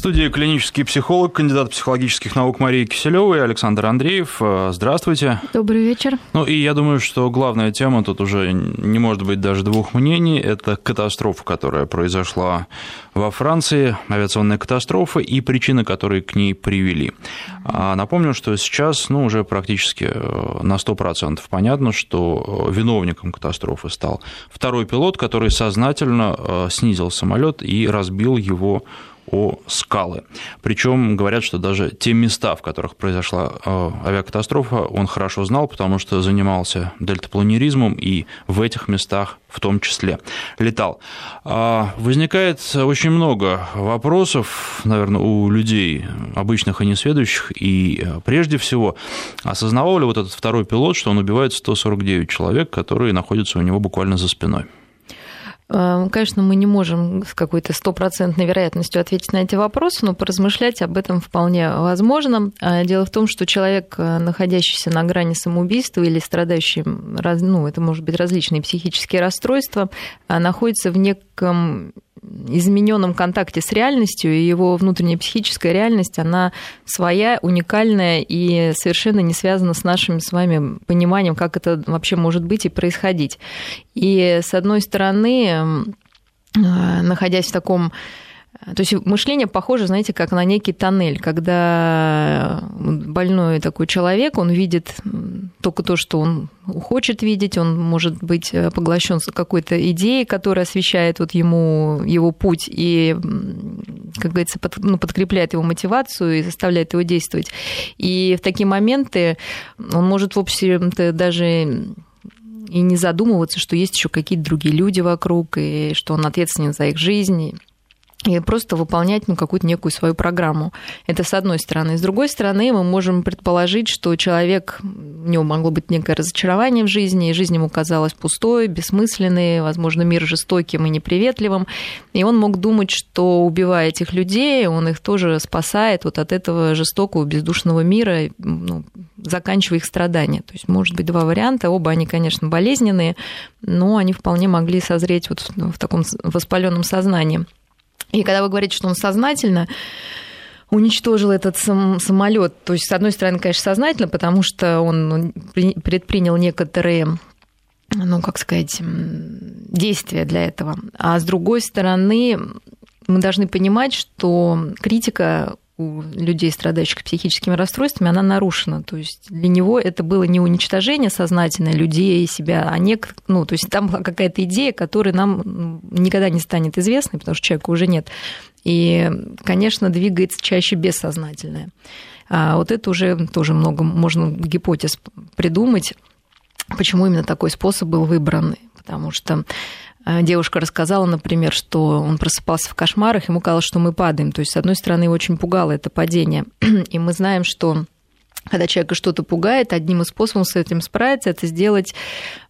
студии клинический психолог, кандидат психологических наук Мария Киселева и Александр Андреев. Э, здравствуйте. Добрый вечер. Ну и я думаю, что главная тема тут уже не может быть даже двух мнений. Это катастрофа, которая произошла во Франции, авиационная катастрофа и причины, которые к ней привели. А напомню, что сейчас ну, уже практически э, на 100% понятно, что э, виновником катастрофы стал второй пилот, который сознательно снизил самолет и разбил его о скалы. Причем говорят, что даже те места, в которых произошла э, авиакатастрофа, он хорошо знал, потому что занимался дельтапланеризмом и в этих местах в том числе летал. А, возникает очень много вопросов, наверное, у людей, обычных и несведущих, и э, прежде всего, осознавал ли вот этот второй пилот, что он убивает 149 человек, которые находятся у него буквально за спиной? Эм, конечно, мы не можем с какой-то стопроцентной вероятностью ответить на эти вопросы, но поразмышлять об этом вполне возможно. А, дело в том, что человек, э, находящийся на грани самоубийства или страдающий, ну, это может быть различные психические расстройства, находится в неком измененном контакте с реальностью, и его внутренняя психическая реальность, она своя, уникальная и совершенно не связана с нашим с вами пониманием, как это вообще может быть и происходить. И с одной стороны, э, находясь в таком то есть мышление похоже, знаете, как на некий тоннель, когда больной такой человек, он видит только то, что он хочет видеть, он может быть поглощен какой-то идеей, которая освещает вот ему его путь и, как говорится, под, ну, подкрепляет его мотивацию и заставляет его действовать. И в такие моменты он может, в общем-то, даже и не задумываться, что есть еще какие-то другие люди вокруг, и что он ответственен за их жизнь и просто выполнять ну, какую-то некую свою программу. Это с одной стороны. С другой стороны, мы можем предположить, что человек, у него могло быть некое разочарование в жизни, и жизнь ему казалась пустой, бессмысленной, возможно, мир жестоким и неприветливым, и он мог думать, что, убивая этих людей, он их тоже спасает вот от этого жестокого, бездушного мира, ну, заканчивая их страдания. То есть, может быть, два варианта, оба они, конечно, болезненные, но они вполне могли созреть вот в таком воспаленном сознании. И когда вы говорите, что он сознательно уничтожил этот сам, самолет, то есть, с одной стороны, конечно, сознательно, потому что он предпринял некоторые ну, как сказать, действия для этого. А с другой стороны, мы должны понимать, что критика у людей, страдающих психическими расстройствами, она нарушена. То есть для него это было не уничтожение сознательное людей, себя, а не... Ну, то есть там была какая-то идея, которая нам никогда не станет известной, потому что человека уже нет. И, конечно, двигается чаще бессознательное. А вот это уже тоже много можно гипотез придумать, почему именно такой способ был выбран. Потому что девушка рассказала, например, что он просыпался в кошмарах, ему казалось, что мы падаем. То есть, с одной стороны, его очень пугало это падение. И мы знаем, что когда человека что-то пугает, одним из способов с этим справиться, это сделать,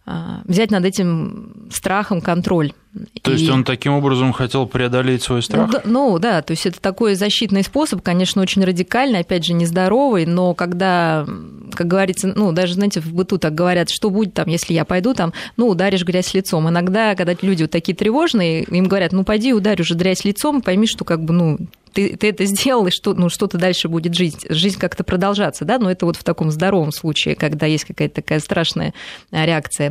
а, взять над этим страхом контроль. То и... есть он таким образом хотел преодолеть свой страх? Ну, ну да, то есть это такой защитный способ, конечно, очень радикальный, опять же, нездоровый, но когда, как говорится, ну даже, знаете, в быту так говорят, что будет там, если я пойду там, ну ударишь грязь лицом. Иногда, когда люди вот такие тревожные, им говорят, ну пойди ударь уже грязь лицом, пойми, что как бы, ну, ты, ты это сделал, и что, ну, что-то дальше будет жить, жизнь как-то продолжаться, да, но это вот в таком здоровом случае, когда есть какая-то такая страшная реакция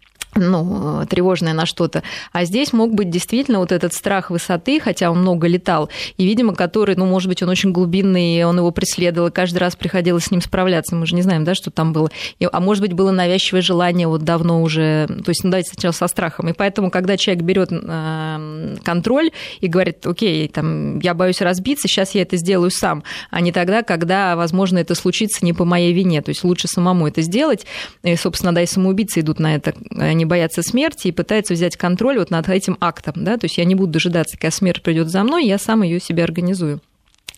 ну, тревожное на что-то. А здесь мог быть действительно вот этот страх высоты, хотя он много летал, и, видимо, который, ну, может быть, он очень глубинный, и он его преследовал, и каждый раз приходилось с ним справляться. Мы же не знаем, да, что там было. И, а может быть, было навязчивое желание вот давно уже, то есть, ну, давайте сначала со страхом. И поэтому, когда человек берет э, контроль и говорит, окей, там, я боюсь разбиться, сейчас я это сделаю сам, а не тогда, когда, возможно, это случится не по моей вине. То есть лучше самому это сделать. И, собственно, да, и самоубийцы идут на это, они боятся смерти и пытаются взять контроль вот над этим актом, да, то есть я не буду дожидаться, когда смерть придет за мной, я сам ее себе организую.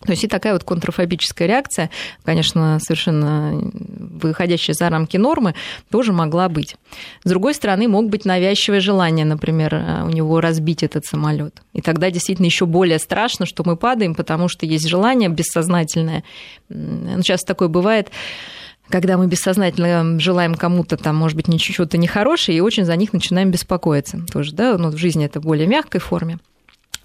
То есть и такая вот контрафобическая реакция, конечно, совершенно выходящая за рамки нормы, тоже могла быть. С другой стороны, мог быть навязчивое желание, например, у него разбить этот самолет. И тогда действительно еще более страшно, что мы падаем, потому что есть желание бессознательное. Сейчас такое бывает когда мы бессознательно желаем кому-то там, может быть, чего-то нехорошее, и очень за них начинаем беспокоиться тоже, да, ну, в жизни это в более мягкой форме.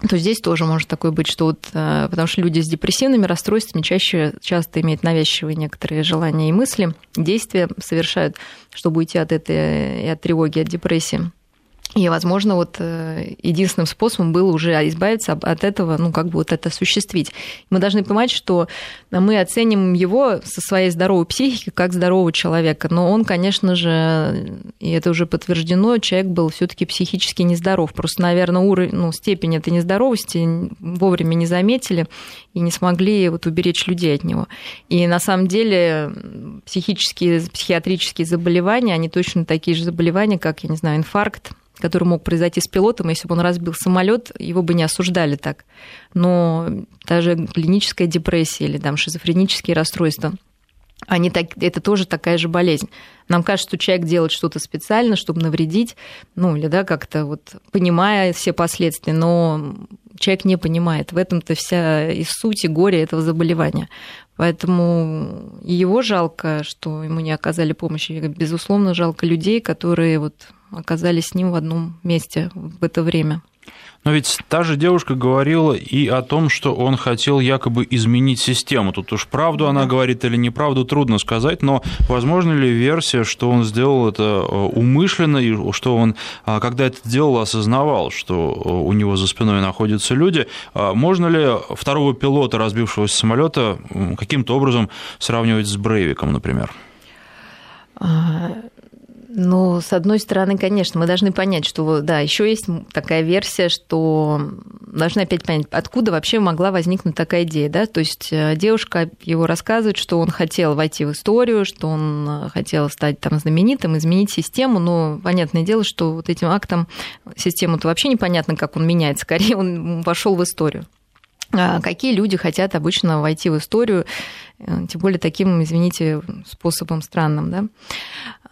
то здесь тоже может такое быть, что вот, э, потому что люди с депрессивными расстройствами чаще часто имеют навязчивые некоторые желания и мысли, действия совершают, чтобы уйти от этой и от тревоги, от депрессии. И, возможно, вот э, единственным способом было уже избавиться от этого, ну, как бы вот это осуществить. Мы должны понимать, что мы оценим его со своей здоровой психикой как здорового человека, но он, конечно же, и это уже подтверждено, человек был все таки психически нездоров. Просто, наверное, уровень, ну, степень этой нездоровости вовремя не заметили и не смогли вот уберечь людей от него. И на самом деле психические, психиатрические заболевания, они точно такие же заболевания, как, я не знаю, инфаркт, который мог произойти с пилотом, если бы он разбил самолет, его бы не осуждали так. Но даже клиническая депрессия или там шизофренические расстройства, они так, это тоже такая же болезнь. Нам кажется, что человек делает что-то специально, чтобы навредить, ну или да, как-то вот понимая все последствия, но человек не понимает. В этом-то вся и суть, и горе этого заболевания. Поэтому его жалко, что ему не оказали помощи. Безусловно, жалко людей, которые вот оказались с ним в одном месте в это время. Но ведь та же девушка говорила и о том, что он хотел якобы изменить систему. Тут уж правду она говорит или неправду, трудно сказать, но возможно ли версия, что он сделал это э, умышленно, и что он, а, когда это делал, осознавал, что э, у него за спиной находятся люди? А можно ли второго пилота, разбившегося самолета, каким-то образом сравнивать с Брейвиком, например? Ну, с одной стороны, конечно, мы должны понять, что, да, еще есть такая версия, что должны опять понять, откуда вообще могла возникнуть такая идея, да, то есть э, девушка его рассказывает, что он хотел войти в историю, что он э, хотел стать там знаменитым, изменить систему, но понятное дело, что вот этим актом систему-то вообще непонятно, как он меняет, скорее он вошел в историю. А какие люди хотят обычно войти в историю, э, тем более таким, извините, способом странным, да?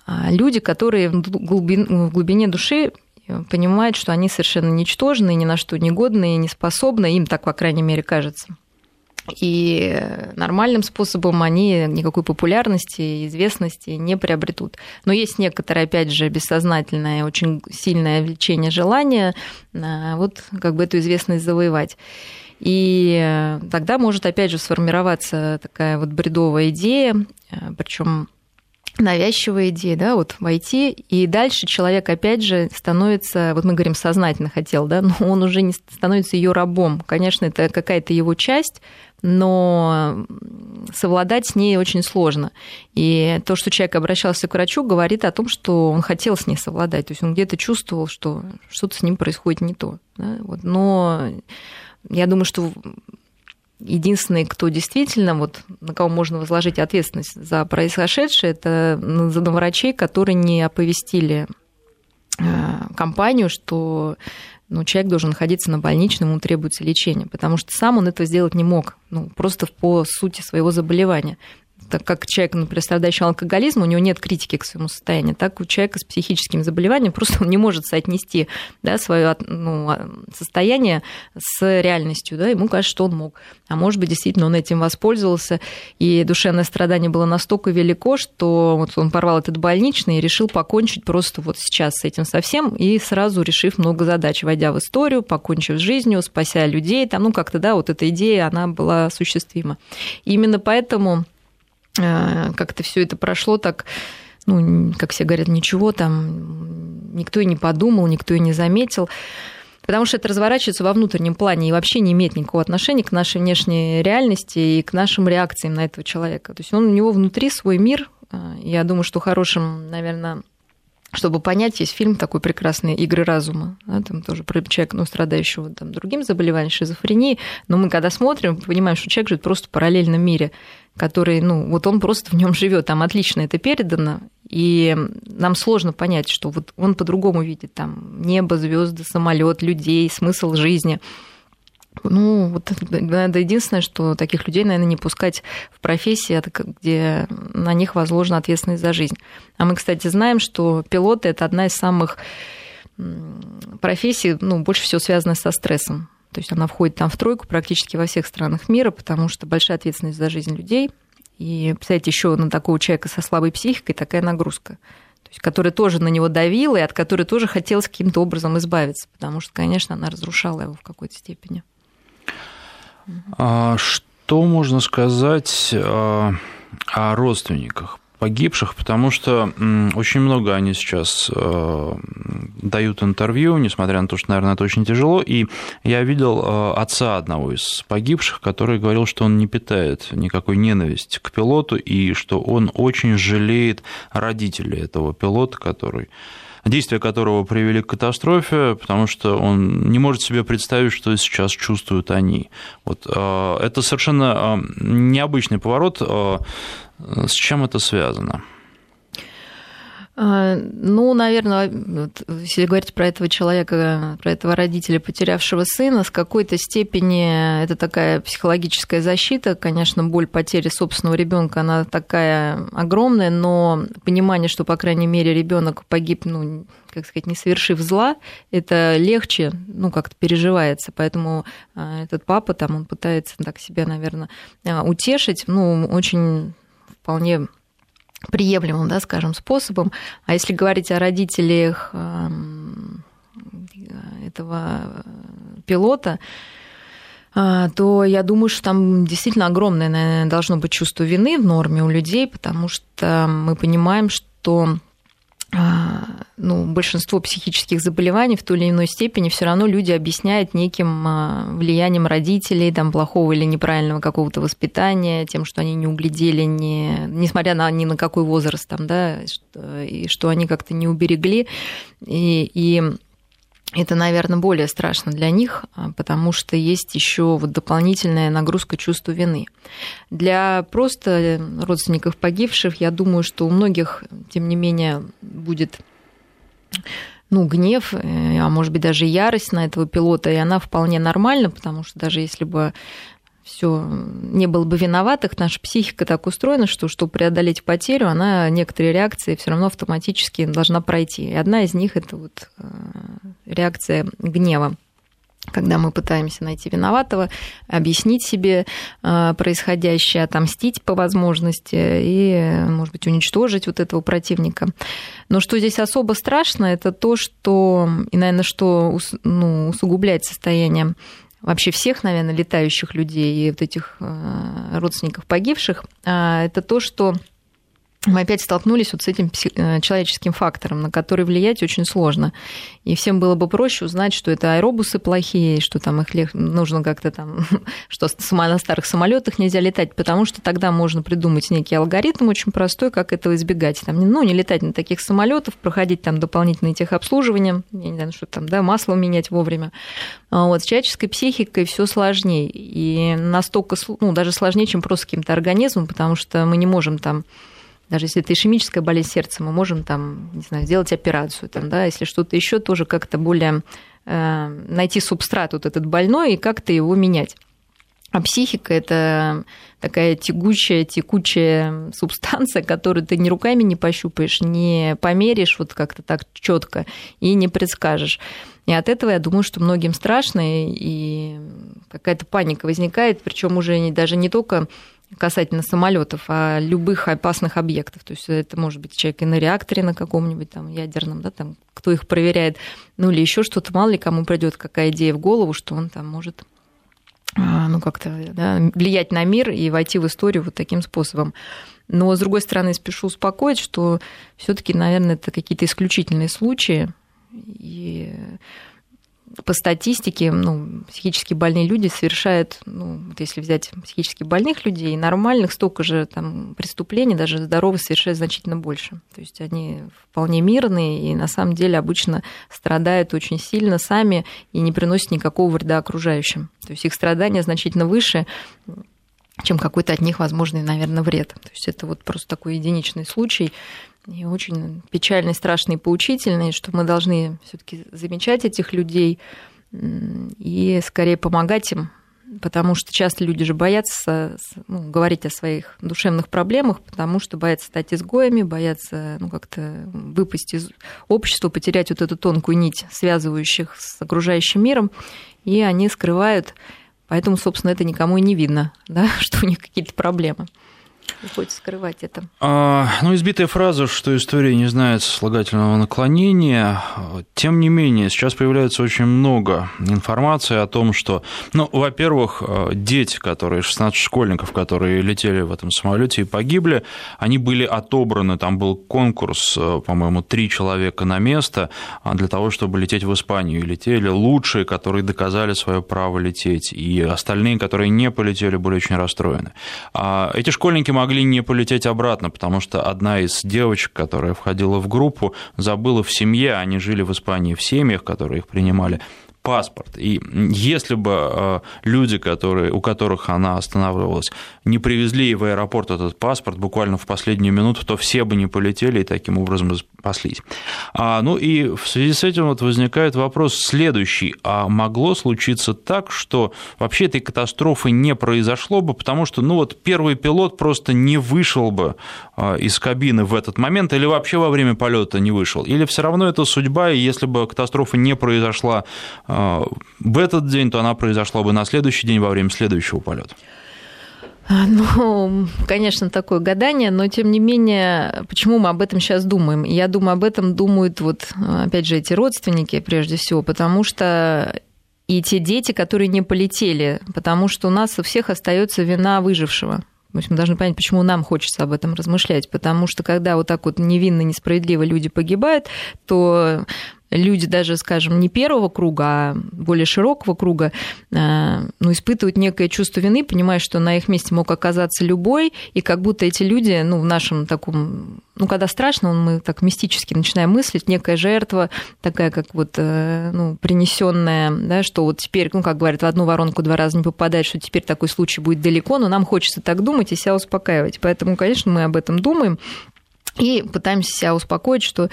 А люди, которые в глубине души э, понимают, что они совершенно ничтожны, ни на что не годны, не способны, им так, по крайней мере, кажется. И нормальным способом они никакой популярности и известности не приобретут. Но есть некоторое, опять же, бессознательное, очень сильное влечение, желание э, вот как бы эту известность завоевать. И тогда может, опять же, сформироваться такая вот бредовая идея, э, причем навязчивая идея, да, вот войти, и дальше человек, опять же, становится, вот мы говорим, сознательно хотел, да, но он уже не становится ее рабом. Конечно, это какая-то его часть, но совладать с ней очень сложно. И то, что человек обращался к врачу, говорит о том, что он хотел с ней совладать. То есть он где-то чувствовал, что что-то с ним происходит не то. Да? Вот. Но я думаю, что единственный, кто действительно, вот, на кого можно возложить ответственность за произошедшее, это за врачей, которые не оповестили э, компанию, что ну, человек должен находиться на больничном, ему требуется лечение, потому что сам он этого сделать не мог, ну, просто по сути своего заболевания так как человек, например, страдающий алкоголизмом, у него нет критики к своему состоянию, так у человека с психическим заболеванием просто он не может соотнести да, свое ну, а, состояние с реальностью. Да, ему кажется, что он мог. А может быть, действительно, он этим воспользовался, и душевное страдание было настолько велико, что вот он порвал этот больничный и решил покончить просто вот сейчас с этим совсем, и сразу решив много задач, войдя в историю, покончив с жизнью, спася людей, там, ну, как-то, да, вот эта идея, она была осуществима. И именно поэтому как-то все это прошло так, ну, как все говорят, ничего там, никто и не подумал, никто и не заметил. Потому что это разворачивается во внутреннем плане и вообще не имеет никакого отношения к нашей внешней реальности и к нашим реакциям на этого человека. То есть он у него внутри свой мир. Э, я думаю, что хорошим, наверное, чтобы понять, есть фильм такой прекрасный «Игры разума», да, там тоже про человека, ну, страдающего там, другим заболеванием, шизофренией, но мы когда смотрим, понимаем, что человек живет просто в параллельном мире, который, ну, вот он просто в нем живет, там отлично это передано, и нам сложно понять, что вот он по-другому видит там небо, звезды, самолет, людей, смысл жизни. Ну, вот это единственное, что таких людей, наверное, не пускать в профессии, где на них возложена ответственность за жизнь. А мы, кстати, знаем, что пилоты – это одна из самых профессий, ну, больше всего связанная со стрессом. То есть она входит там в тройку практически во всех странах мира, потому что большая ответственность за жизнь людей. И, представляете, еще на такого человека со слабой психикой такая нагрузка. То есть, которая тоже на него давила и от которой тоже хотелось каким-то образом избавиться, потому что, конечно, она разрушала его в какой-то степени. А что можно сказать о родственниках? погибших, потому что очень много они сейчас э, дают интервью, несмотря на то, что, наверное, это очень тяжело. И я видел отца одного из погибших, который говорил, что он не питает никакой ненависти к пилоту и что он очень жалеет родителей этого пилота, который действия которого привели к катастрофе, потому что он не может себе представить, что сейчас чувствуют они. Вот, э, это совершенно необычный поворот с чем это связано? А, ну, наверное, вот, если говорить про этого человека, про этого родителя, потерявшего сына, с какой-то степени это такая психологическая защита. Конечно, боль потери собственного ребенка, она такая огромная, но понимание, что, по крайней мере, ребенок погиб, ну, как сказать, не совершив зла, это легче, ну, как-то переживается. Поэтому а, этот папа там, он пытается так себя, наверное, а, утешить, ну, очень вполне приемлемым, да, скажем, способом. А если говорить о родителях эм, этого пилота, э, то я думаю, что там действительно огромное, наверное, должно быть чувство вины в норме у людей, потому что мы понимаем, что ну, большинство психических заболеваний в той или иной степени все равно люди объясняют неким а, влиянием родителей, там, плохого или неправильного какого-то воспитания, тем, что они не углядели, не, несмотря на ни на какой возраст, там, да, и что они как-то не уберегли. И, и это, наверное, более страшно для них, а, потому что есть еще вот дополнительная нагрузка чувства вины. Для просто родственников погибших, я думаю, что у многих, тем не менее, будет ну, гнев, э, а может быть даже ярость на этого пилота, и она вполне нормальна, потому что даже если бы все не было бы виноватых, наша психика так устроена, что чтобы преодолеть потерю, она некоторые реакции все равно автоматически должна пройти. И одна из них это вот э, реакция гнева когда мы пытаемся найти виноватого, объяснить себе э, происходящее, отомстить по возможности и, может быть, уничтожить вот этого противника. Но что здесь особо страшно, это то, что, и, наверное, что ну, усугубляет состояние вообще всех, наверное, летающих людей и вот этих э, родственников погибших, а, это то, что мы опять столкнулись вот с этим э, человеческим фактором, на который влиять очень сложно. И всем было бы проще узнать, что это аэробусы плохие, что там их нужно как-то там, что на старых самолетах нельзя летать, потому что тогда можно придумать некий алгоритм очень простой, как этого избегать. Там, ну, не летать на таких самолетах, проходить там дополнительные техобслуживания, я не знаю, что там, да, масло менять вовремя. А вот, с человеческой психикой все сложнее. И настолько, ну, даже сложнее, чем просто каким-то организмом, потому что мы не можем там даже если это ишемическая болезнь сердца, мы можем там, не знаю, сделать операцию, там, да, если что-то еще, тоже как-то более э, найти субстрат вот этот больной и как-то его менять. А психика – это такая тягучая, текучая субстанция, которую ты ни руками не пощупаешь, не померишь вот как-то так четко и не предскажешь. И от этого я думаю, что многим страшно, и какая-то паника возникает, причем уже даже не только касательно самолетов, а любых опасных объектов. То есть это может быть человек и на реакторе на каком-нибудь там ядерном, да, там, кто их проверяет, ну или еще что-то, мало ли кому придет какая идея в голову, что он там может а, ну, как-то да, влиять на мир и войти в историю вот таким способом. Но, с другой стороны, спешу успокоить, что все таки наверное, это какие-то исключительные случаи, и по статистике, ну, психически больные люди совершают, ну, вот если взять психически больных людей, нормальных, столько же там преступлений, даже здоровых совершают значительно больше. То есть они вполне мирные и на самом деле обычно страдают очень сильно сами и не приносят никакого вреда окружающим. То есть их страдания значительно выше, чем какой-то от них возможный, наверное, вред. То есть это вот просто такой единичный случай, и очень печальный, страшный поучительный, что мы должны все-таки замечать этих людей и скорее помогать им, потому что часто люди же боятся ну, говорить о своих душевных проблемах, потому что боятся стать изгоями, боятся ну, как-то выпасть из общества, потерять вот эту тонкую нить, связывающих с окружающим миром, и они скрывают, поэтому, собственно, это никому и не видно, да, что у них какие-то проблемы. Приходится скрывать это. А, ну, избитая фраза, что история не знает слагательного наклонения. Тем не менее, сейчас появляется очень много информации о том, что, ну, во-первых, дети, которые, 16 школьников, которые летели в этом самолете и погибли, они были отобраны, там был конкурс, по-моему, три человека на место для того, чтобы лететь в Испанию. И летели лучшие, которые доказали свое право лететь, и остальные, которые не полетели, были очень расстроены. А эти школьники могли не полететь обратно, потому что одна из девочек, которая входила в группу, забыла в семье, они жили в Испании в семьях, которые их принимали, паспорт. И если бы э, люди, которые, у которых она останавливалась, не привезли в аэропорт этот паспорт буквально в последнюю минуту, то все бы не полетели и таким образом спаслись. А, ну и в связи с этим вот возникает вопрос следующий. А могло случиться так, что вообще этой катастрофы не произошло бы, потому что ну вот первый пилот просто не вышел бы а, из кабины в этот момент или вообще во время полета не вышел? Или все равно это судьба, и если бы катастрофа не произошла а, в этот день, то она произошла бы на следующий день во время следующего полета. А, ну, конечно, такое гадание, но тем не менее, почему мы об этом сейчас думаем? Я думаю, об этом думают вот, опять же, эти родственники прежде всего, потому что и те дети, которые не полетели, потому что у нас у всех остается вина выжившего. То есть мы должны понять, почему нам хочется об этом размышлять. Потому что когда вот так вот невинно, несправедливо люди погибают, то люди даже, скажем, не первого круга, а более широкого круга, э, ну, испытывают некое чувство вины, понимая, что на их месте мог оказаться любой, и как будто эти люди, ну, в нашем таком, ну, когда страшно, мы так мистически начинаем мыслить, некая жертва, такая как вот, э, ну, принесенная, да, что вот теперь, ну, как говорят, в одну воронку два раза не попадает, что теперь такой случай будет далеко, но нам хочется так думать и себя успокаивать. Поэтому, конечно, мы об этом думаем, и пытаемся себя успокоить, что э,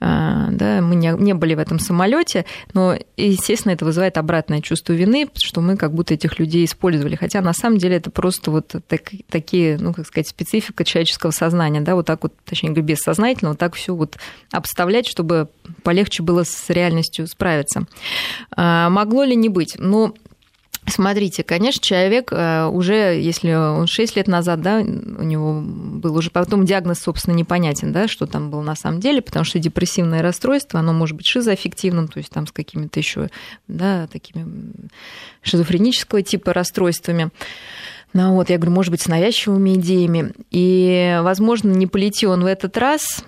да, мы не, были в этом самолете, но, естественно, это вызывает обратное чувство вины, что мы как будто этих людей использовали. Хотя на самом деле это просто вот так, такие, ну, как сказать, специфика человеческого сознания, да, вот так вот, точнее говоря, бессознательно, вот так все вот обставлять, чтобы полегче было с реальностью справиться. А, могло ли не быть? Ну, Смотрите, конечно, человек э, уже, если он 6 лет назад, да, у него был уже потом диагноз, собственно, непонятен, да, что там было на самом деле, потому что депрессивное расстройство, оно может быть шизоаффективным, то есть там с какими-то еще, да, такими шизофренического типа расстройствами. Ну вот, я говорю, может быть, с навязчивыми идеями. И, возможно, не полети он в этот раз,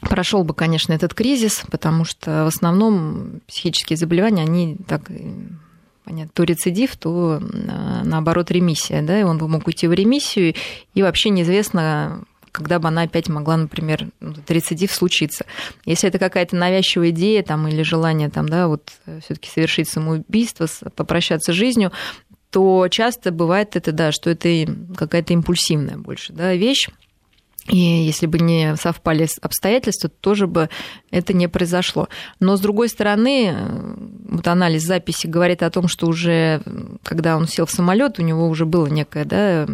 прошел бы, конечно, этот кризис, потому что в основном психические заболевания, они так понятно, то рецидив, то наоборот ремиссия, да, и он бы мог уйти в ремиссию, и вообще неизвестно, когда бы она опять могла, например, этот рецидив случиться. Если это какая-то навязчивая идея там, или желание там, да, вот все-таки совершить самоубийство, попрощаться с жизнью, то часто бывает это, да, что это какая-то импульсивная больше да, вещь, и если бы не совпали обстоятельства, то тоже бы это не произошло. Но, с другой стороны, вот анализ записи говорит о том, что уже, когда он сел в самолет, у него уже было некое, да,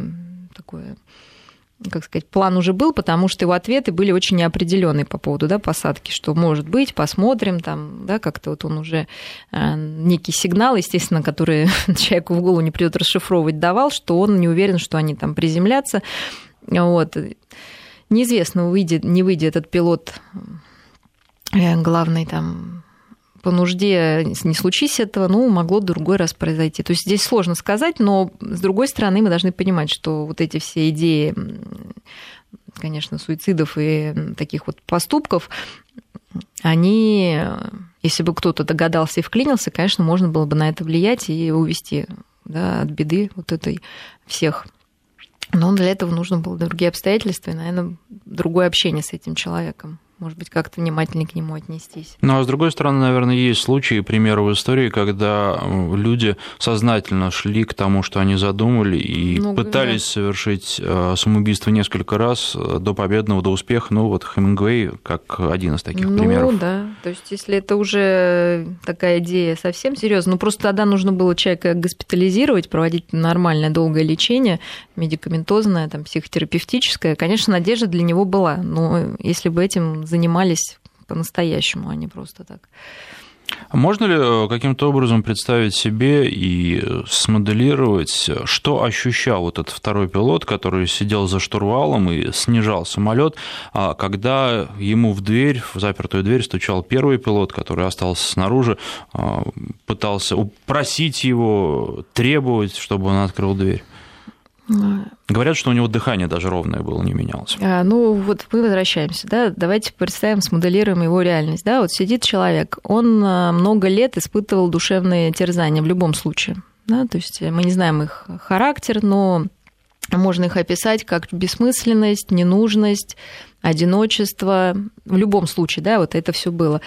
такое как сказать, план уже был, потому что его ответы были очень неопределенные по поводу да, посадки, что может быть, посмотрим, там, да, как-то вот он уже э, некий сигнал, естественно, который человеку в голову не придет расшифровывать, давал, что он не уверен, что они там приземлятся. Вот. Неизвестно, выйдет, не выйдет этот пилот э, главный там по нужде не случись этого, ну, могло другой раз произойти. То есть здесь сложно сказать, но с другой стороны мы должны понимать, что вот эти все идеи, конечно, суицидов и таких вот поступков, они, если бы кто-то догадался и вклинился, конечно, можно было бы на это влиять и увести да, от беды вот этой всех но для этого нужно было другие обстоятельства и, наверное, другое общение с этим человеком может быть, как-то внимательнее к нему отнестись. Ну, а с другой стороны, наверное, есть случаи, примеры в истории, когда люди сознательно шли к тому, что они задумали, и ну, пытались да. совершить э, самоубийство несколько раз э, до победного, до успеха. Ну, вот Хемингуэй как один из таких ну, примеров. Ну, да. То есть, если это уже такая идея совсем серьезная, ну, просто тогда нужно было человека госпитализировать, проводить нормальное долгое лечение, медикаментозное, там, психотерапевтическое. Конечно, надежда для него была, но если бы этим занимались по-настоящему, а не просто так. Можно ли э, каким-то образом представить себе и э, смоделировать, что ощущал вот этот второй пилот, который сидел за штурвалом и снижал самолет, а когда ему в дверь, в запертую дверь стучал первый пилот, который остался снаружи, а, пытался просить его, требовать, чтобы он открыл дверь? Говорят, что у него дыхание даже ровное было, не менялось. А, ну, вот мы возвращаемся, да, давайте представим, смоделируем его реальность, да, вот сидит человек, он а, много лет испытывал душевные терзания в любом случае, да, то есть мы не знаем их характер, но можно их описать как бессмысленность, ненужность, одиночество, в любом случае, да, вот это все было.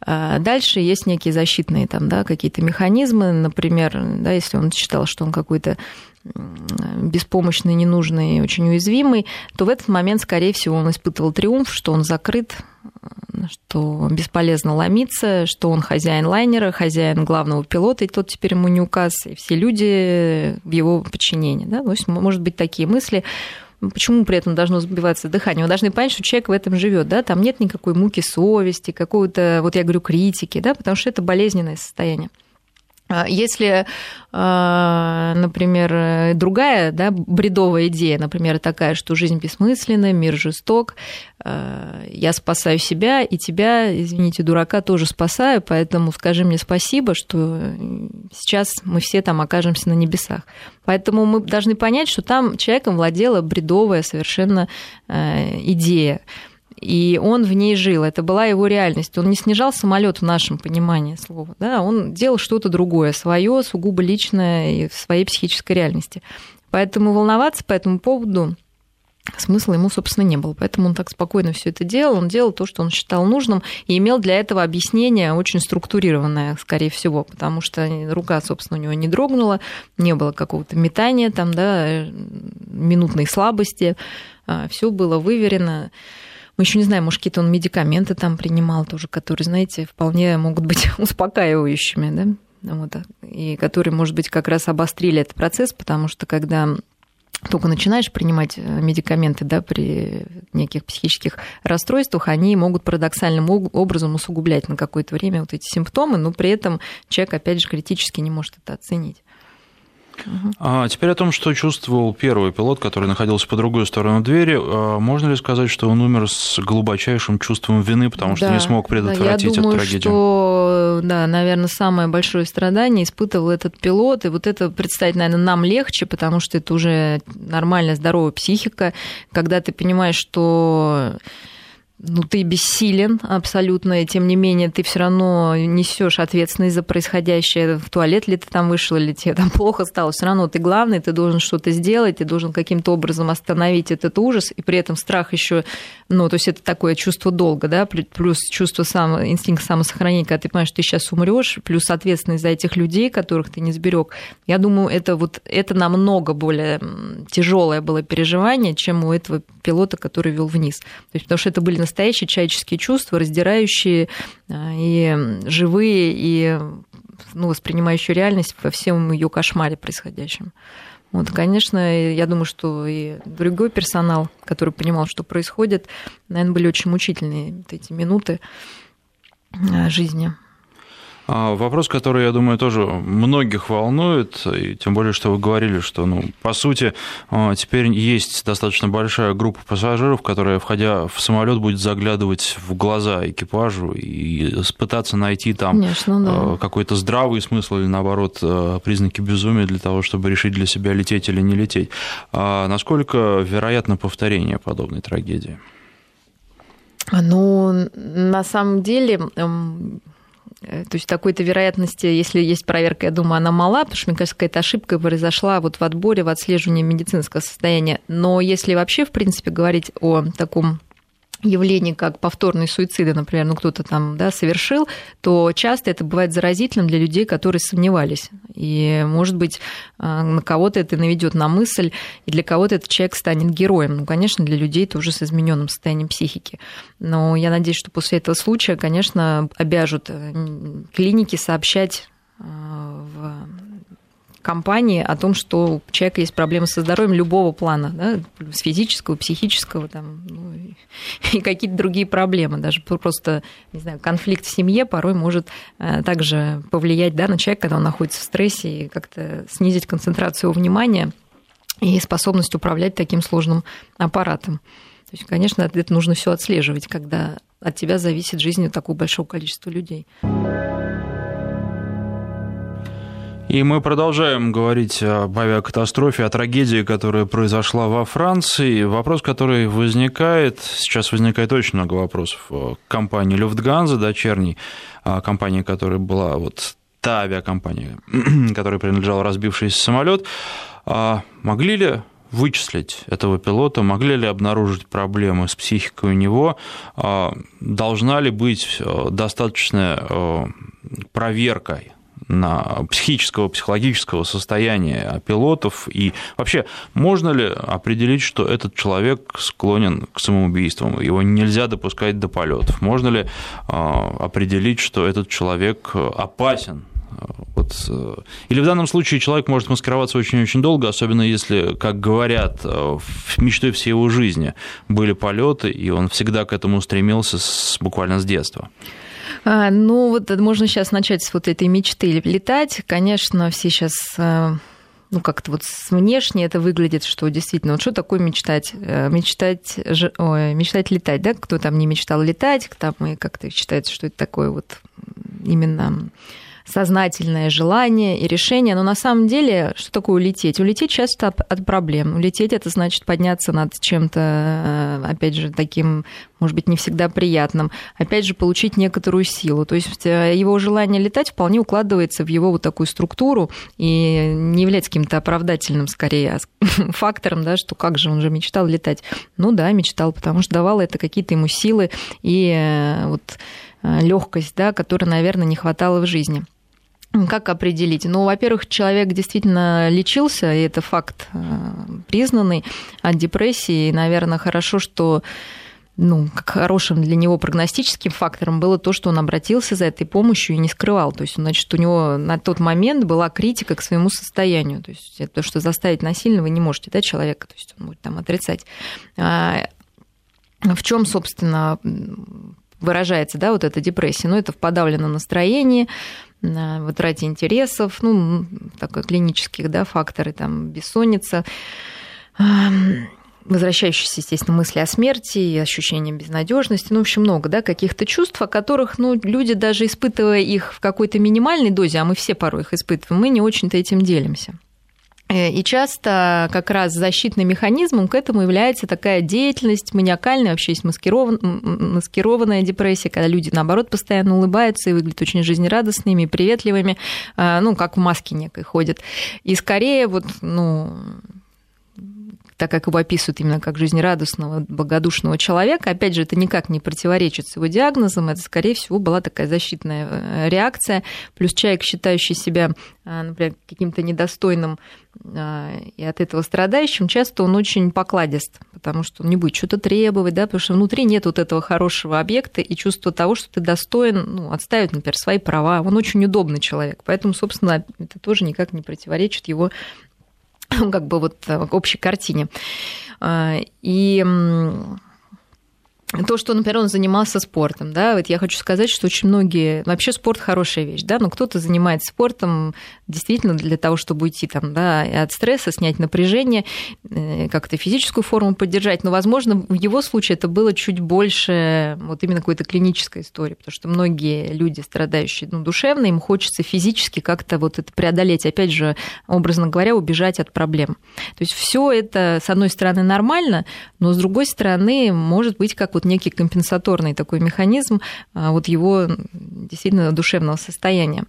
А дальше есть некие защитные там, да, какие-то механизмы, например, да, если он считал, что он какой-то беспомощный, ненужный, очень уязвимый, то в этот момент, скорее всего, он испытывал триумф, что он закрыт, что бесполезно ломиться, что он хозяин лайнера, хозяин главного пилота, и тот теперь ему не указ, и все люди в его подчинении. Да? То есть, может быть, такие мысли. Почему при этом должно сбиваться дыхание? Вы должны понять, что человек в этом живет, да, там нет никакой муки совести, какого-то, вот я говорю, критики, да, потому что это болезненное состояние. А если, а, например, другая да, бредовая идея, например, такая, что жизнь бессмысленна, мир жесток, а, я спасаю себя и тебя, извините, дурака тоже спасаю, поэтому скажи мне спасибо, что сейчас мы все там окажемся на небесах. Поэтому мы должны понять, что там человеком владела бредовая совершенно идея и он в ней жил. Это была его реальность. Он не снижал самолет в нашем понимании слова. Да? Он делал что-то другое, свое, сугубо личное и в своей психической реальности. Поэтому волноваться по этому поводу смысла ему, собственно, не было. Поэтому он так спокойно все это делал. Он делал то, что он считал нужным, и имел для этого объяснение очень структурированное, скорее всего, потому что рука, собственно, у него не дрогнула, не было какого-то метания, там, да, минутной слабости. А, все было выверено. Мы еще не знаем, может, какие-то он медикаменты там принимал тоже, которые, знаете, вполне могут быть успокаивающими, да, вот, и которые, может быть, как раз обострили этот процесс, потому что когда только начинаешь принимать э, медикаменты да, при неких психических расстройствах, они могут парадоксальным образом усугублять на какое-то время вот эти симптомы, но при этом человек, опять же, критически не может это оценить. А теперь о том, что чувствовал первый пилот, который находился по другой сторону двери. А можно ли сказать, что он умер с глубочайшим чувством вины, потому что да, не смог предотвратить да, я думаю, эту трагедию? Что, да, наверное, самое большое страдание испытывал этот пилот. И вот это представить, наверное, нам легче, потому что это уже нормальная, здоровая психика, когда ты понимаешь, что ну, ты бессилен абсолютно, и тем не менее ты все равно несешь ответственность за происходящее. В туалет ли ты там вышел, или тебе там плохо стало, все равно ты главный, ты должен что-то сделать, ты должен каким-то образом остановить этот ужас, и при этом страх еще, ну, то есть это такое чувство долга, да, плюс чувство сам, инстинкт самосохранения, когда ты понимаешь, что ты сейчас умрешь, плюс ответственность за этих людей, которых ты не сберег. Я думаю, это вот это намного более тяжелое было переживание, чем у этого пилота, который вел вниз. То есть, потому что это были настоящие человеческие чувства, раздирающие а, и живые, и ну, воспринимающие реальность во всем ее кошмаре происходящем. Вот, конечно, я думаю, что и другой персонал, который понимал, что происходит, наверное, были очень мучительные вот эти минуты а, жизни. А, вопрос, который, я думаю, тоже многих волнует, и тем более, что вы говорили, что, ну, по сути, а, теперь есть достаточно большая группа пассажиров, которая, входя в самолет, будет заглядывать в глаза экипажу и пытаться найти там Конечно, да. А, какой-то здравый смысл или, наоборот, признаки безумия для того, чтобы решить для себя, лететь или не лететь. А насколько вероятно повторение подобной трагедии? Ну, на самом деле, то есть такой-то вероятности, если есть проверка, я думаю, она мала, потому что, мне кажется, какая-то ошибка произошла вот в отборе, в отслеживании медицинского состояния. Но если вообще, в принципе, говорить о таком явление, как повторные суициды, например, ну кто-то там да, совершил, то часто это бывает заразительным для людей, которые сомневались. И, может быть, а, на кого-то это наведет на мысль, и для кого-то этот человек станет героем. Ну, конечно, для людей тоже с измененным состоянием психики. Но я надеюсь, что после этого случая, конечно, обяжут э, клиники сообщать э, в компании о том, что у человека есть проблемы со здоровьем любого плана, да, с физического, психического там, ну, и какие-то другие проблемы. Даже просто, не знаю, конфликт в семье порой может э, также повлиять да, на человека, когда он находится в стрессе, и как-то снизить концентрацию внимания и способность управлять таким сложным аппаратом. То есть, конечно, это нужно все отслеживать, когда от тебя зависит жизнь такого большого количества людей. И мы продолжаем говорить об авиакатастрофе, о трагедии, которая произошла во Франции. Вопрос, который возникает, сейчас возникает очень много вопросов к компании Люфтганза, дочерней а, компании, которая была вот та авиакомпания, которой принадлежал разбившийся самолет. А могли ли вычислить этого пилота, могли ли обнаружить проблемы с психикой у него, а должна ли быть э, достаточная э, проверка психического, психологического состояния пилотов? И вообще, можно ли определить, что этот человек склонен к самоубийствам? Его нельзя допускать до полетов. Можно ли а, определить, что этот человек опасен вот, э, или в данном случае человек может маскироваться очень-очень долго, особенно если, как говорят, э, мечтой всей его жизни были полеты, и он всегда к этому стремился с, буквально с детства. А, ну, вот можно сейчас начать с вот этой мечты летать. Конечно, все сейчас э, ну, как-то вот внешне это выглядит, что действительно, вот что такое мечтать? Э, мечтать, ой, мечтать летать, да? Кто там не мечтал летать, там и как-то считается, что это такое вот именно сознательное желание и решение. Но на самом деле, что такое улететь? Улететь часто от проблем. Улететь это значит подняться над чем-то, э, опять же, таким, может быть, не всегда приятным. Опять же, получить некоторую силу. То есть э, его желание летать вполне укладывается в его вот такую структуру и не является каким-то оправдательным, скорее, а фактором, да, что как же он же мечтал летать. Ну да, мечтал, потому что давало это какие-то ему силы и э, вот легкость, да, которой, наверное, не хватало в жизни. Как определить? Ну, во-первых, человек действительно лечился, и это факт э, признанный от депрессии. И, наверное, хорошо, что ну, как хорошим для него прогностическим фактором было то, что он обратился за этой помощью и не скрывал. То есть, значит, у него на тот момент была критика к своему состоянию. То есть, это то, что заставить насильно вы не можете, да, человека, то есть он будет там отрицать. А в чем, собственно, выражается, да, вот эта депрессия? Ну, это в подавленном настроении, в утрате интересов, ну, такой клинических, да, факторы, там, бессонница, возвращающиеся, естественно, мысли о смерти и ощущение безнадежности, ну, в общем, много, да, каких-то чувств, о которых, ну, люди, даже испытывая их в какой-то минимальной дозе, а мы все порой их испытываем, мы не очень-то этим делимся. Э, и часто как раз защитным механизмом к этому является такая деятельность маниакальная, вообще есть маскирован, маскированная депрессия, когда люди, наоборот, постоянно улыбаются и выглядят очень жизнерадостными, приветливыми, э, ну, как в маске некой ходят. И скорее вот, ну, так как его описывают именно как жизнерадостного, благодушного человека. Опять же, это никак не противоречит с его диагнозом, это, скорее всего, была такая защитная э, реакция. Плюс человек, считающий себя, э, например, каким-то недостойным э, и от этого страдающим, часто он очень покладист, потому что он не будет что-то требовать, да, потому что внутри нет вот этого хорошего объекта и чувства того, что ты достоин ну, отставить, например, свои права. Он очень удобный человек, поэтому, собственно, это тоже никак не противоречит его как бы вот э, общей картине. А, и то, что, например, он занимался спортом, да, вот я хочу сказать, что очень многие, вообще спорт хорошая вещь, да, но кто-то занимается спортом действительно для того, чтобы уйти там, да, от стресса, снять напряжение, э, как-то физическую форму поддержать, но, возможно, в его случае это было чуть больше вот именно какой-то клинической истории, потому что многие люди, страдающие ну, душевно, им хочется физически как-то вот это преодолеть, опять же, образно говоря, убежать от проблем. То есть все это, с одной стороны, нормально, но с другой стороны, может быть, как вот некий компенсаторный такой механизм а, вот его действительно душевного состояния.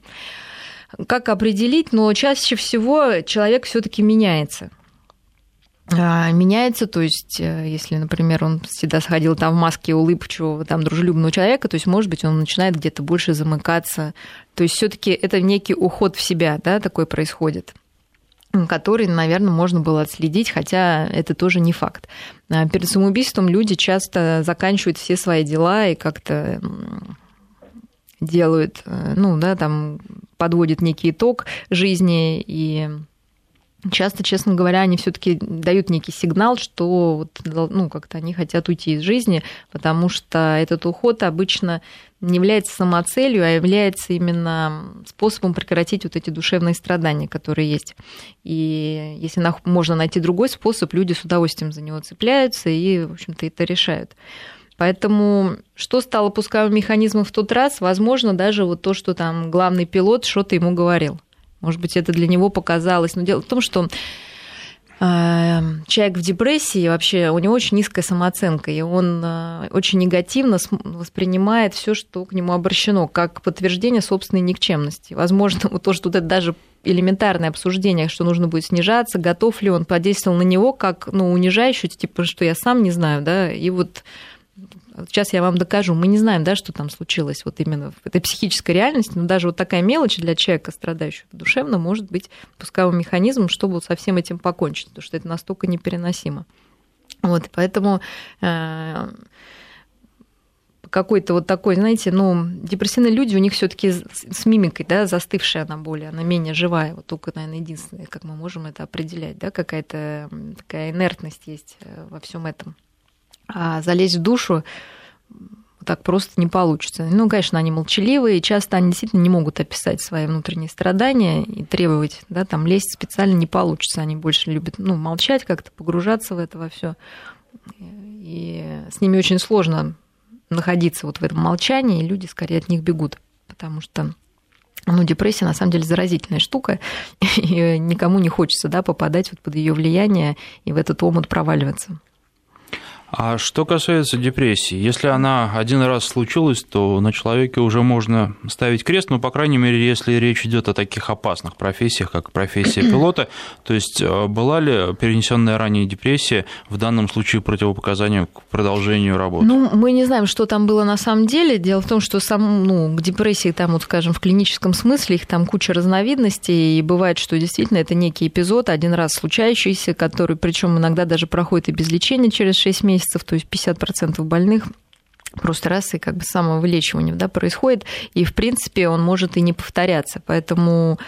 Как определить? Но чаще всего человек все-таки меняется а, меняется, то есть э, если, например, он всегда сходил там в маске улыбчивого, там, дружелюбного человека, то есть, может быть, он начинает где-то больше замыкаться. То есть все таки это некий уход в себя, да, такой происходит который, наверное, можно было отследить, хотя это тоже не факт. А перед самоубийством люди часто заканчивают все свои дела и как-то делают, э, ну, да, там подводят некий итог жизни и часто, честно говоря, они все-таки дают некий сигнал, что вот, ну, как-то они хотят уйти из жизни, потому что этот уход обычно не является самоцелью, а является именно способом прекратить вот эти душевные страдания, которые есть. И если можно найти другой способ, люди с удовольствием за него цепляются и, в общем-то, это решают. Поэтому что стало пусковым механизмом в тот раз, возможно, даже вот то, что там главный пилот что-то ему говорил. Может быть, это для него показалось. Но дело в том, что э, человек в депрессии вообще у него очень низкая самооценка, и он э, очень негативно воспринимает все, что к нему обращено, как подтверждение собственной никчемности. Возможно, вот то, что это даже элементарное обсуждение, что нужно будет снижаться, готов ли он, подействовал на него как ну, унижающую, типа, что я сам не знаю, да, и вот Сейчас я вам докажу. Мы не знаем, да, что там случилось вот именно в этой психической реальности, но даже вот такая мелочь для человека, страдающего душевно, может быть пусковым механизмом, чтобы вот со всем этим покончить, потому что это настолько непереносимо. Вот, поэтому э, какой-то вот такой, знаете, ну, депрессивные люди, у них все таки с мимикой, да, застывшая она более, она менее живая. Вот только, наверное, единственное, как мы можем это определять, да, какая-то такая инертность есть э, во всем этом а залезть в душу так просто не получится. Ну, конечно, они молчаливые, и часто они действительно не могут описать свои внутренние страдания и требовать, да, там лезть специально не получится. Они больше любят, ну, молчать как-то, погружаться в это во все. И с ними очень сложно находиться вот в этом молчании, и люди скорее от них бегут, потому что ну, депрессия на самом деле заразительная штука, и никому не хочется да, попадать вот под ее влияние и в этот омут проваливаться. А что касается депрессии, если она один раз случилась, то на человеке уже можно ставить крест, ну, по крайней мере, если речь идет о таких опасных профессиях, как профессия пилота, то есть э, была ли перенесенная ранее депрессия в данном случае противопоказанием к продолжению работы? Ну, мы не знаем, что там было на самом деле. Дело в том, что сам, ну, к депрессии там, вот, скажем, в клиническом смысле их там куча разновидностей, и бывает, что действительно это некий эпизод, один раз случающийся, который, причем иногда даже проходит и без лечения через 6 месяцев, месяцев, то есть 50% больных просто раз и как бы самовылечивание да, происходит, и, в принципе, он может и не повторяться. Поэтому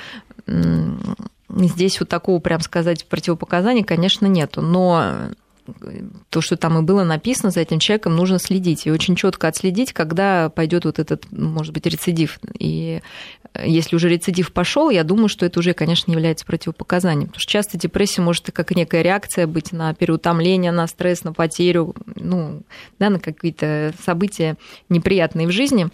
здесь вот такого, прям сказать, противопоказания, конечно, нету. Но то, что там и было написано, за этим человеком нужно следить. И очень четко отследить, когда пойдет вот этот, может быть, рецидив. И если уже рецидив пошел, я думаю, что это уже, конечно, не является противопоказанием. Потому что часто депрессия может и как некая реакция быть на переутомление, на стресс, на потерю, ну, да, на какие-то события неприятные в жизни.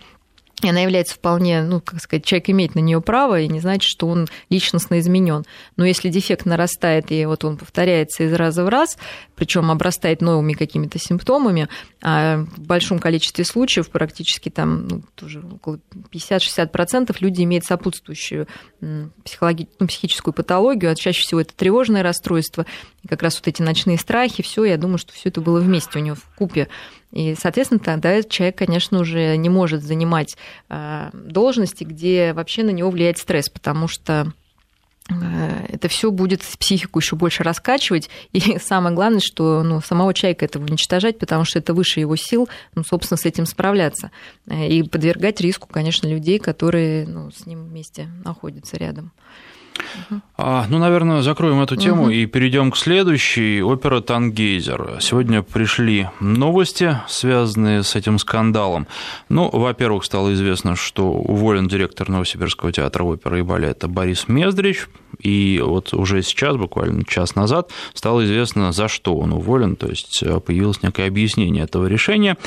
И она является вполне, ну, как сказать, человек имеет на нее право, и не значит, что он личностно изменен. Но если дефект нарастает, и вот он повторяется из раза в раз, причем обрастает новыми какими-то симптомами, а в большом количестве случаев, практически там ну, тоже около 50-60% люди имеют сопутствующую психологи... ну, психическую патологию, а чаще всего это тревожное расстройство, и как раз вот эти ночные страхи, все, я думаю, что все это было вместе у него в купе. И, соответственно, тогда человек, конечно, уже не может занимать а, должности, где вообще на него влияет стресс, потому что а, это все будет психику еще больше раскачивать. И самое главное, что ну, самого человека этого уничтожать, потому что это выше его сил, ну, собственно, с этим справляться. И подвергать риску, конечно, людей, которые ну, с ним вместе находятся рядом. А, ну, наверное, закроем эту тему угу. и перейдем к следующей. Опера «Тангейзер». Сегодня пришли новости, связанные с этим скандалом. Ну, во-первых, стало известно, что уволен директор Новосибирского театра оперы и балета Борис Мездрич. И вот уже сейчас, буквально час назад, стало известно, за что он уволен, то есть э, появилось некое объяснение этого решения.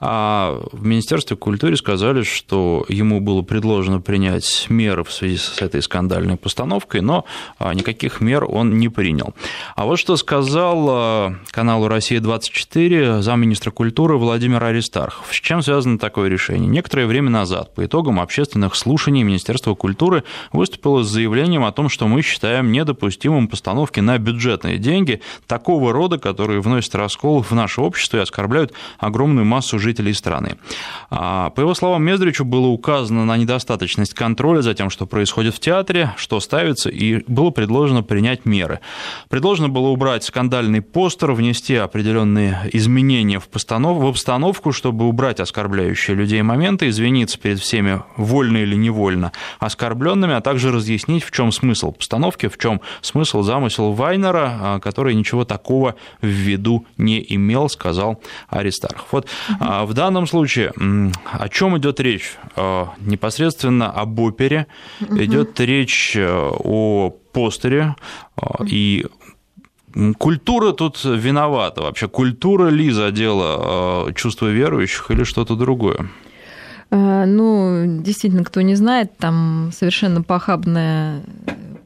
А в Министерстве культуры сказали, что ему было предложено принять меры в связи с этой скандальной постановкой, но а, никаких мер он не принял. А вот что сказал а, каналу «Россия-24» замминистра культуры Владимир Аристархов. С чем связано такое решение? Некоторое время назад, по итогам общественных слушаний, Министерство культуры выступило с заявлением о том, что мы считаем недопустимым постановки на бюджетные деньги такого рода, которые вносят раскол в наше общество и оскорбляют огромную массу жителей страны. А, по его словам, Мездричу было указано на недостаточность контроля за тем, что происходит в театре, что ставится продолжается, и было предложено принять меры. Предложено было убрать скандальный постер, внести определенные изменения в, постанов... в обстановку, чтобы убрать оскорбляющие людей моменты, извиниться перед всеми, вольно или невольно, оскорбленными, а также разъяснить, в чем смысл постановки, в чем смысл замысел Вайнера, а, который ничего такого в виду не имел, сказал Аристарх. Вот угу. в данном случае о чем идет речь? А, непосредственно об опере, угу. идет речь э, о постере, и Культура тут виновата вообще. Культура ли задела чувство верующих или что-то другое? Ну, действительно, кто не знает, там совершенно похабная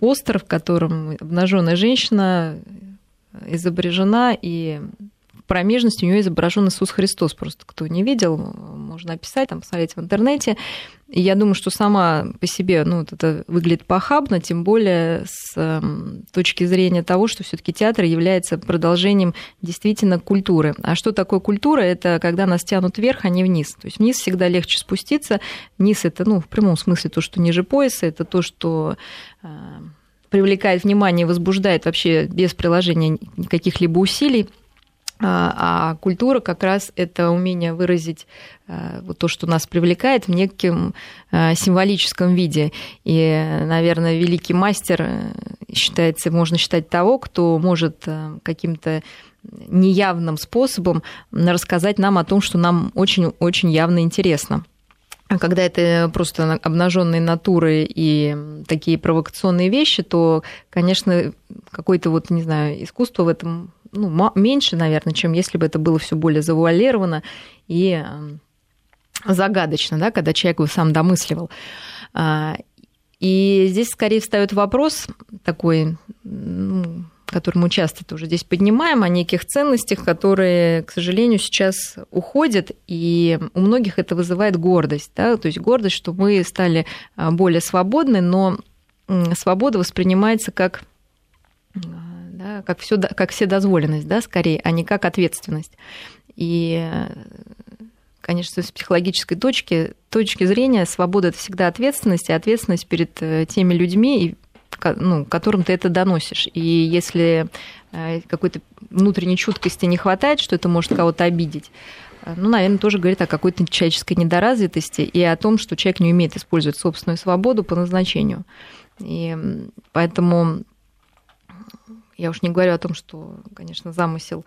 постер, в котором обнаженная женщина изображена, и промежности у нее изображен Иисус Христос. Просто кто не видел, можно описать, там, посмотреть в интернете. И я думаю, что сама по себе ну, вот это выглядит похабно, тем более с эм, точки зрения того, что все таки театр является продолжением действительно культуры. А что такое культура? Это когда нас тянут вверх, а не вниз. То есть вниз всегда легче спуститься. Вниз это, ну, в прямом смысле то, что ниже пояса, это то, что э, привлекает внимание, возбуждает вообще без приложения каких-либо усилий. А, а культура как раз это умение выразить э, вот то, что нас привлекает в неким э, символическом виде. И, наверное, великий мастер э, считается, можно считать того, кто может каким-то неявным способом рассказать нам о том, что нам очень-очень явно интересно. А когда это просто обнаженные натуры и такие провокационные вещи, то, конечно, какое-то вот, не знаю, искусство в этом ну, меньше, наверное, чем если бы это было все более завуалировано и загадочно, да, когда человек его сам домысливал. А, и здесь скорее встает вопрос такой, ну, который мы часто тоже здесь поднимаем, о неких ценностях, которые, к сожалению, сейчас уходят, и у многих это вызывает гордость, да, то есть гордость, что мы стали а, более свободны, но свобода воспринимается как да, как, все, как вседозволенность, да, скорее, а не как ответственность. И, конечно, с психологической точки, точки зрения свобода – это всегда ответственность, и ответственность перед э, теми людьми, ну, которым ты это доносишь. И если э, какой-то внутренней чуткости не хватает, что это может кого-то обидеть, э, ну, наверное, тоже говорит о какой-то человеческой недоразвитости и о том, что человек не умеет использовать собственную свободу по назначению. И поэтому я уж не говорю о том, что, конечно, замысел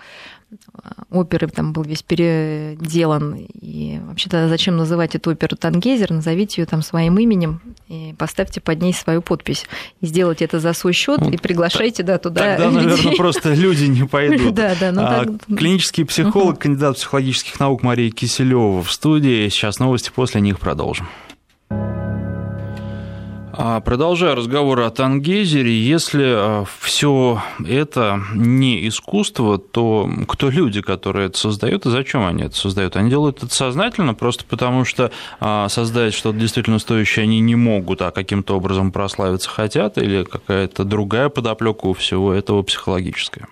а, оперы там был весь переделан. И вообще-то зачем называть эту оперу Тангейзер? Назовите ее там своим именем и поставьте под ней свою подпись. И сделайте это за свой счет ну, и приглашайте да, туда Тогда, людей. наверное, просто люди не пойдут. Да, да. Ну, а, так... Клинический психолог, кандидат психологических наук Мария Киселева в студии. Сейчас новости, после них продолжим. А, продолжая разговор о Тангейзере, если а, все это не искусство, то кто люди, которые это создают, и зачем они это создают? Они делают это сознательно, просто потому что а, создать что-то действительно стоящее они не могут, а каким-то образом прославиться хотят, или какая-то другая подоплека у всего этого психологическая?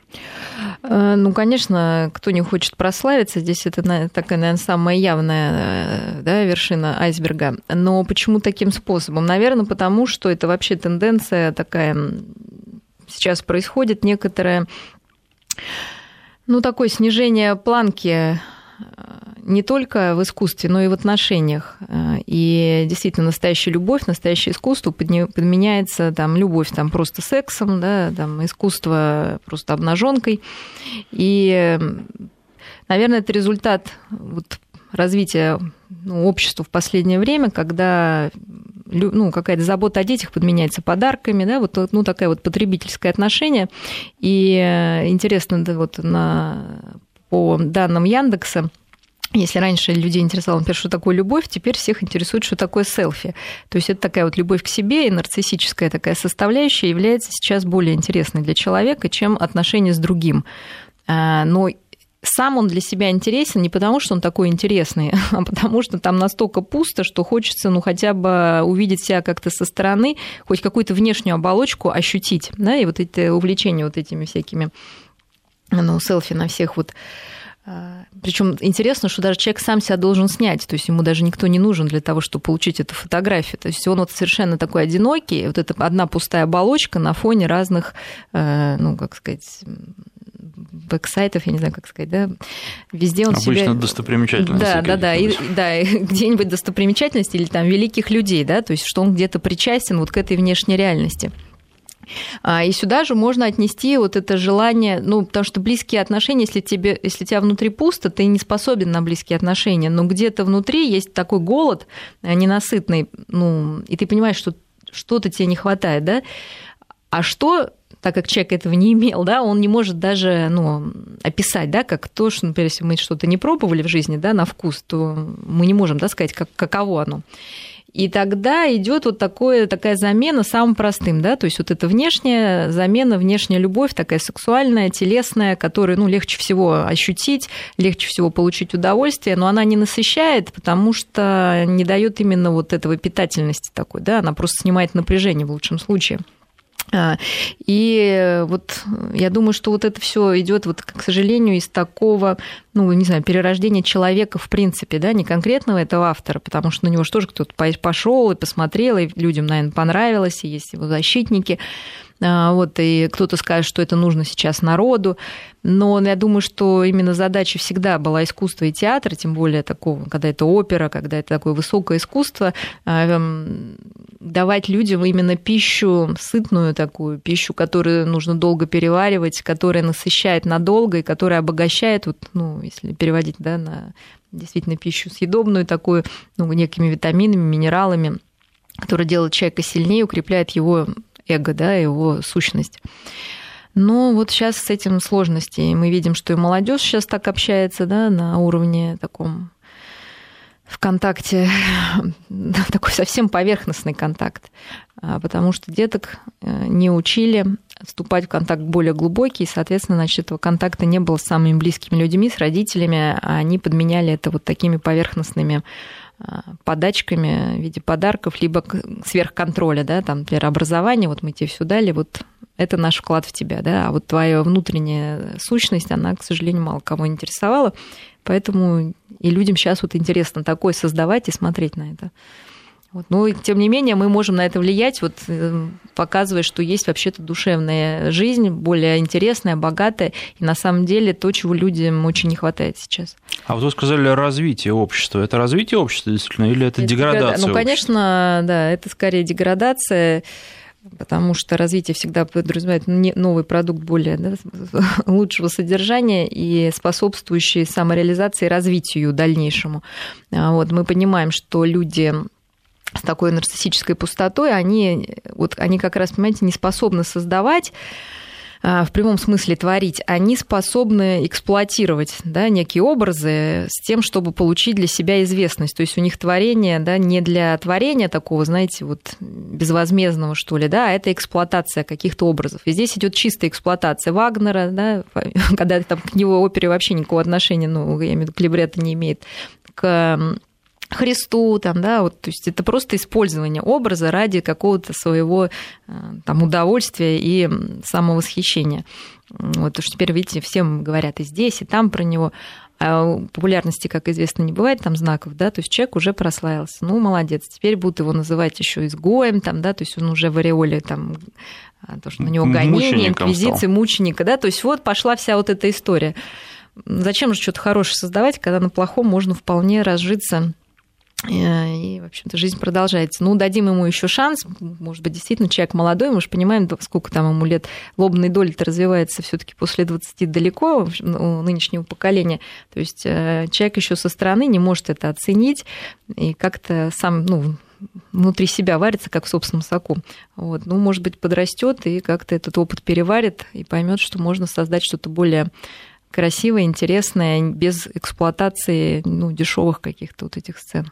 Э, ну, конечно, кто не хочет прославиться, здесь это такая, наверное, самая явная э, да, вершина айсберга. Но почему таким способом? Наверное, потому что это вообще тенденция такая сейчас происходит, некоторое, ну, такое снижение планки не только в искусстве, но и в отношениях. Э, и действительно, настоящая любовь, настоящее искусство подменяется там, любовь там, просто сексом, да, там, искусство просто обнаженкой. И, наверное, это результат вот, развития ну, общества в последнее время, когда ну, какая-то забота о детях подменяется подарками, да, вот ну, такая вот потребительское отношение. И э, интересно, да, вот на, по данным Яндекса, если раньше людей интересовало, например, что такое любовь, теперь всех интересует, что такое селфи. То есть это такая вот любовь к себе и нарциссическая такая составляющая является сейчас более интересной для человека, чем отношения с другим. А, но сам он для себя интересен не потому, что он такой интересный, а потому что там настолько пусто, что хочется, ну, хотя бы увидеть себя как-то со стороны, хоть какую-то внешнюю оболочку ощутить, да, и вот это увлечение вот этими всякими, ну, селфи на всех вот Причем интересно, что даже человек сам себя должен снять, то есть ему даже никто не нужен для того, чтобы получить эту фотографию. То есть он вот совершенно такой одинокий, вот это одна пустая оболочка на фоне разных, э, ну, как сказать, веб-сайтов, я не знаю, как сказать, да, везде он Обычно себя... достопримечательности. Да, да, да, и, да, где-нибудь достопримечательности или там великих людей, да, то есть что он где-то причастен вот к этой внешней реальности. А, и сюда же можно отнести вот это желание, ну, потому что близкие отношения, если, тебе, если тебя внутри пусто, ты не способен на близкие отношения, но где-то внутри есть такой голод э, ненасытный, ну, и ты понимаешь, что что-то тебе не хватает, да, а что так как человек этого не имел, да, он не может даже ну, описать, да, как то, что, например, если мы что-то не пробовали в жизни, да, на вкус, то мы не можем, да, сказать, как, каково оно. И тогда идет вот такое, такая замена самым простым, да, то есть вот эта внешняя замена, внешняя любовь, такая сексуальная, телесная, которую, ну, легче всего ощутить, легче всего получить удовольствие, но она не насыщает, потому что не дает именно вот этого питательности такой, да, она просто снимает напряжение в лучшем случае. А, и вот я думаю, что вот это все идет, вот, к сожалению, из такого, ну, не знаю, перерождения человека в принципе, да, не конкретного этого автора, потому что на него же тоже кто-то пошел и посмотрел, и людям, наверное, понравилось, и есть его защитники. А, вот, и кто-то скажет, что это нужно сейчас народу, но я думаю, что именно задача всегда была искусство и театр, тем более такого, когда это опера, когда это такое высокое искусство, а, эм, давать людям именно пищу сытную такую, пищу, которую нужно долго переваривать, которая насыщает надолго и которая обогащает, вот, ну, если переводить да, на действительно пищу съедобную такую, ну, некими витаминами, минералами, которая делает человека сильнее, укрепляет его эго, да, его сущность. Но вот сейчас с этим сложности. Мы видим, что и молодежь сейчас так общается, да, на уровне таком ВКонтакте такой совсем поверхностный контакт, а, потому что деток э, не учили вступать в контакт более глубокий, и, соответственно, значит, этого контакта не было с самыми близкими людьми, с родителями, а они подменяли это вот такими поверхностными подачками в виде подарков, либо сверхконтроля, да, там, например, образование, вот мы тебе все дали, вот это наш вклад в тебя, да, а вот твоя внутренняя сущность, она, к сожалению, мало кого интересовала, поэтому и людям сейчас вот интересно такое создавать и смотреть на это. Вот. Но, тем не менее, мы можем на это влиять, вот, э, показывая, что есть вообще-то душевная жизнь, более интересная, богатая, и на самом деле то, чего людям очень не хватает сейчас. А вот вы сказали развитие общества. Это развитие общества действительно или это, это деградация? Ну, конечно, да, это скорее деградация потому что развитие всегда подразумевает новый продукт более да, лучшего содержания и способствующий самореализации и развитию дальнейшему. А вот, мы понимаем, что люди с такой нарциссической пустотой, они, вот, они как раз, понимаете, не способны создавать а, в прямом смысле творить, они способны эксплуатировать да, некие образы с тем, чтобы получить для себя известность. То есть у них творение да, не для творения такого, знаете, вот безвозмездного, что ли, да, а это эксплуатация каких-то образов. И здесь идет чистая эксплуатация Вагнера, да, когда там к него опере вообще никакого отношения, ну, я имею в виду, к либретто не имеет, к Христу, там, да, вот, то есть это просто использование образа ради какого-то своего э, там, удовольствия и самовосхищения. Вот, что теперь, видите, всем говорят и здесь, и там про него. А популярности, как известно, не бывает там знаков, да, то есть человек уже прославился, ну, молодец, теперь будут его называть еще изгоем, там, да, то есть он уже в ореоле там а, то, что на него гонение, инквизиции, мученика, да, то есть вот пошла вся вот эта история. Зачем же что-то хорошее создавать, когда на плохом можно вполне разжиться и, в общем-то, жизнь продолжается. Ну, дадим ему еще шанс. Может быть, действительно, человек молодой, мы же понимаем, сколько там ему лет. Лобная доля-то развивается все-таки после 20 далеко у нынешнего поколения. То есть э, человек еще со стороны не может это оценить и как-то сам, ну, внутри себя варится, как в собственном соку. Вот. Ну, может быть, подрастет и как-то этот опыт переварит и поймет, что можно создать что-то более красивое, интересное, без эксплуатации ну, дешевых каких-то вот этих сцен.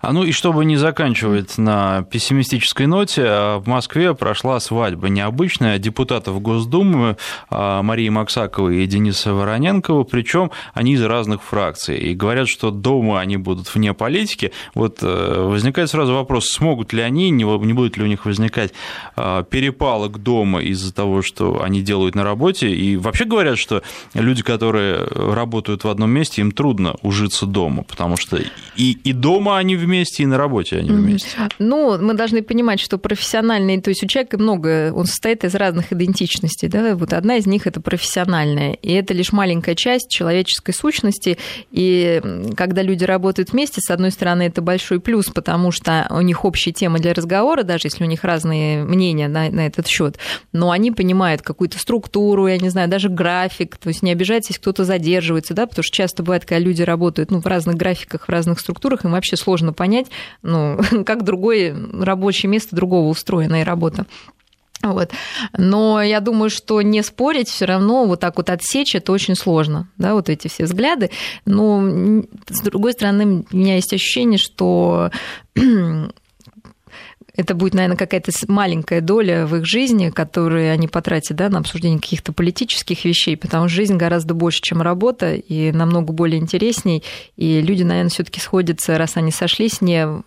А ну и чтобы не заканчивать на пессимистической ноте, а в Москве прошла свадьба необычная депутатов Госдумы а, Марии Максаковой и Дениса Вороненкова, причем они из разных фракций. И говорят, что дома они будут вне политики. Вот э, возникает сразу вопрос, смогут ли они, не будет ли у них возникать а, перепалок дома из-за того, что они делают на работе. И вообще говорят, что люди, которые работают в одном месте, им трудно ужиться дома, потому что и, и дома они вместе, вместе, и на работе они вместе. Ну, мы должны понимать, что профессиональный, то есть у человека много, он состоит из разных идентичностей, да, вот одна из них это профессиональная, и это лишь маленькая часть человеческой сущности, и когда люди работают вместе, с одной стороны, это большой плюс, потому что у них общие темы для разговора, даже если у них разные мнения на, на этот счет, но они понимают какую-то структуру, я не знаю, даже график, то есть не обижайтесь, кто-то задерживается, да, потому что часто бывает, когда люди работают ну, в разных графиках, в разных структурах, им вообще сложно понять, ну, как другое рабочее место другого устроенная работа. Вот. Но я думаю, что не спорить все равно вот так вот отсечь это очень сложно, да, вот эти все взгляды. Но с другой стороны, у меня есть ощущение, что это будет, наверное, какая-то маленькая доля в их жизни, которую они потратят да, на обсуждение каких-то политических вещей, потому что жизнь гораздо больше, чем работа, и намного более интересней. И люди, наверное, все-таки сходятся, раз они сошлись, не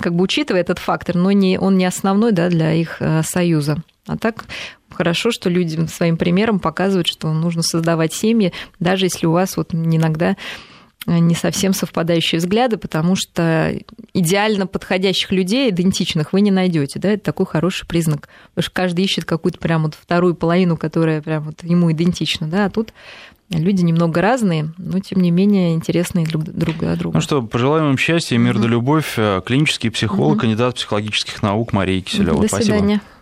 как бы учитывая этот фактор, но не, он не основной да, для их э, союза. А так хорошо, что люди своим примером показывают, что нужно создавать семьи, даже если у вас вот иногда не совсем совпадающие взгляды, потому что идеально подходящих людей, идентичных, вы не найдете. Да? Это такой хороший признак. Потому что каждый ищет какую-то прям вот вторую половину, которая прям вот ему идентична. Да? А тут люди немного разные, но тем не менее интересные друг, друг для друга. Ну что, пожелаем им счастья, мир угу. да любовь. Клинический психолог, угу. кандидат психологических наук Мария Киселева. До свидания. Спасибо.